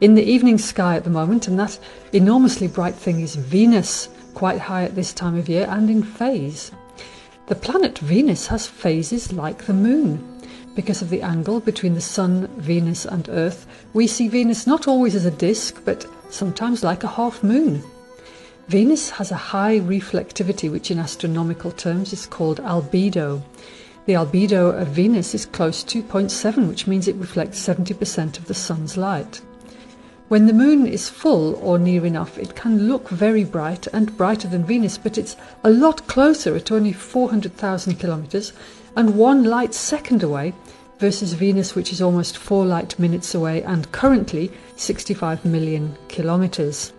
in the evening sky at the moment, and that enormously bright thing is Venus, quite high at this time of year and in phase. The planet Venus has phases like the moon. Because of the angle between the Sun, Venus, and Earth, we see Venus not always as a disk, but sometimes like a half moon. Venus has a high reflectivity, which in astronomical terms is called albedo. The albedo of Venus is close to 0.7, which means it reflects 70% of the sun's light. When the moon is full or near enough, it can look very bright and brighter than Venus, but it's a lot closer at only 400,000 kilometers and one light second away versus Venus, which is almost four light minutes away and currently 65 million kilometers.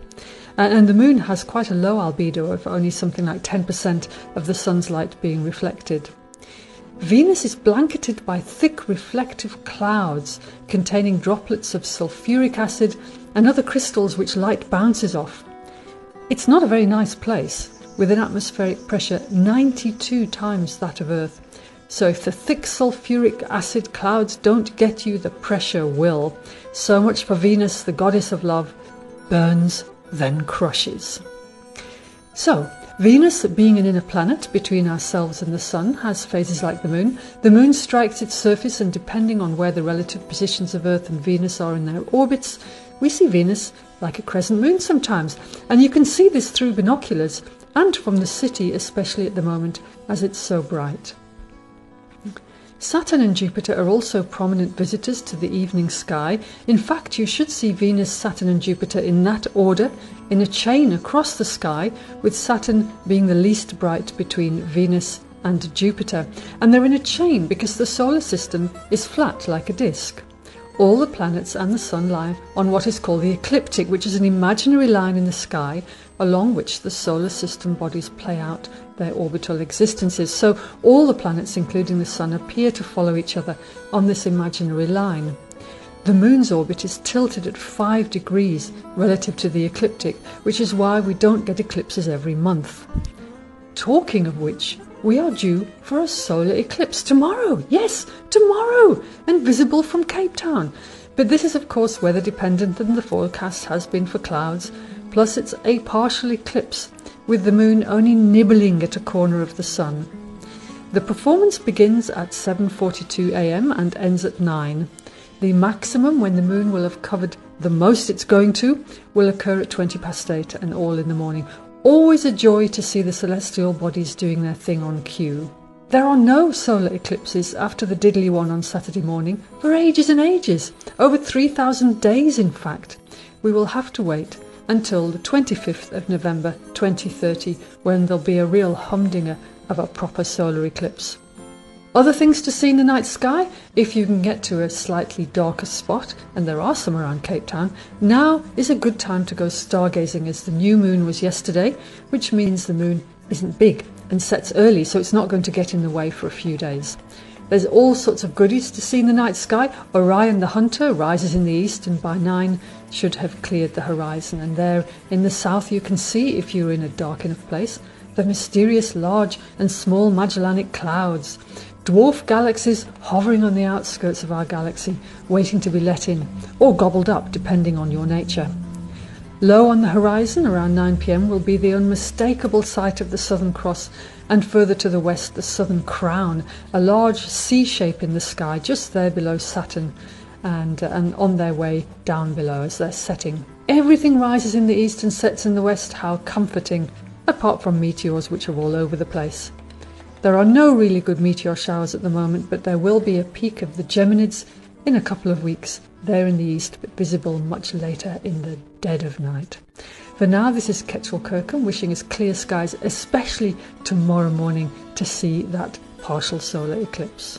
And the moon has quite a low albedo of only something like 10% of the sun's light being reflected. Venus is blanketed by thick reflective clouds containing droplets of sulfuric acid and other crystals which light bounces off. It's not a very nice place, with an atmospheric pressure 92 times that of Earth. So if the thick sulfuric acid clouds don't get you, the pressure will. So much for Venus, the goddess of love, burns then crushes. So, Venus, being an inner planet between ourselves and the Sun, has phases like the Moon. The Moon strikes its surface, and depending on where the relative positions of Earth and Venus are in their orbits, we see Venus like a crescent moon sometimes. And you can see this through binoculars and from the city, especially at the moment, as it's so bright. Saturn and Jupiter are also prominent visitors to the evening sky. In fact, you should see Venus, Saturn, and Jupiter in that order, in a chain across the sky, with Saturn being the least bright between Venus and Jupiter. And they're in a chain because the solar system is flat like a disk. All the planets and the Sun lie on what is called the ecliptic, which is an imaginary line in the sky along which the solar system bodies play out their orbital existences. So all the planets, including the Sun, appear to follow each other on this imaginary line. The Moon's orbit is tilted at 5 degrees relative to the ecliptic, which is why we don't get eclipses every month. Talking of which, we are due for a solar eclipse tomorrow. Yes, tomorrow, and visible from Cape Town. But this is, of course, weather dependent, and the forecast has been for clouds. Plus, it's a partial eclipse, with the moon only nibbling at a corner of the sun. The performance begins at 7:42 a.m. and ends at 9. The maximum when the moon will have covered the most it's going to will occur at 20 past 8 and all in the morning. Always a joy to see the celestial bodies doing their thing on cue. There are no solar eclipses after the diddly one on Saturday morning for ages and ages, over 3,000 days in fact. We will have to wait until the 25th of November 2030 when there'll be a real humdinger of a proper solar eclipse. Other things to see in the night sky, if you can get to a slightly darker spot, and there are some around Cape Town, now is a good time to go stargazing as the new moon was yesterday, which means the moon isn't big and sets early, so it's not going to get in the way for a few days. There's all sorts of goodies to see in the night sky. Orion the Hunter rises in the east and by nine should have cleared the horizon. And there in the south you can see, if you're in a dark enough place, the mysterious large and small Magellanic clouds, dwarf galaxies hovering on the outskirts of our galaxy, waiting to be let in, or gobbled up, depending on your nature. Low on the horizon, around 9 pm, will be the unmistakable sight of the Southern Cross, and further to the west, the Southern Crown, a large C shape in the sky just there below Saturn, and, uh, and on their way down below as they're setting. Everything rises in the east and sets in the west. How comforting, apart from meteors, which are all over the place. There are no really good meteor showers at the moment, but there will be a peak of the Geminids in a couple of weeks there in the east, but visible much later in the dead of night. For now, this is Kechil Kirkham wishing us clear skies, especially tomorrow morning to see that partial solar eclipse.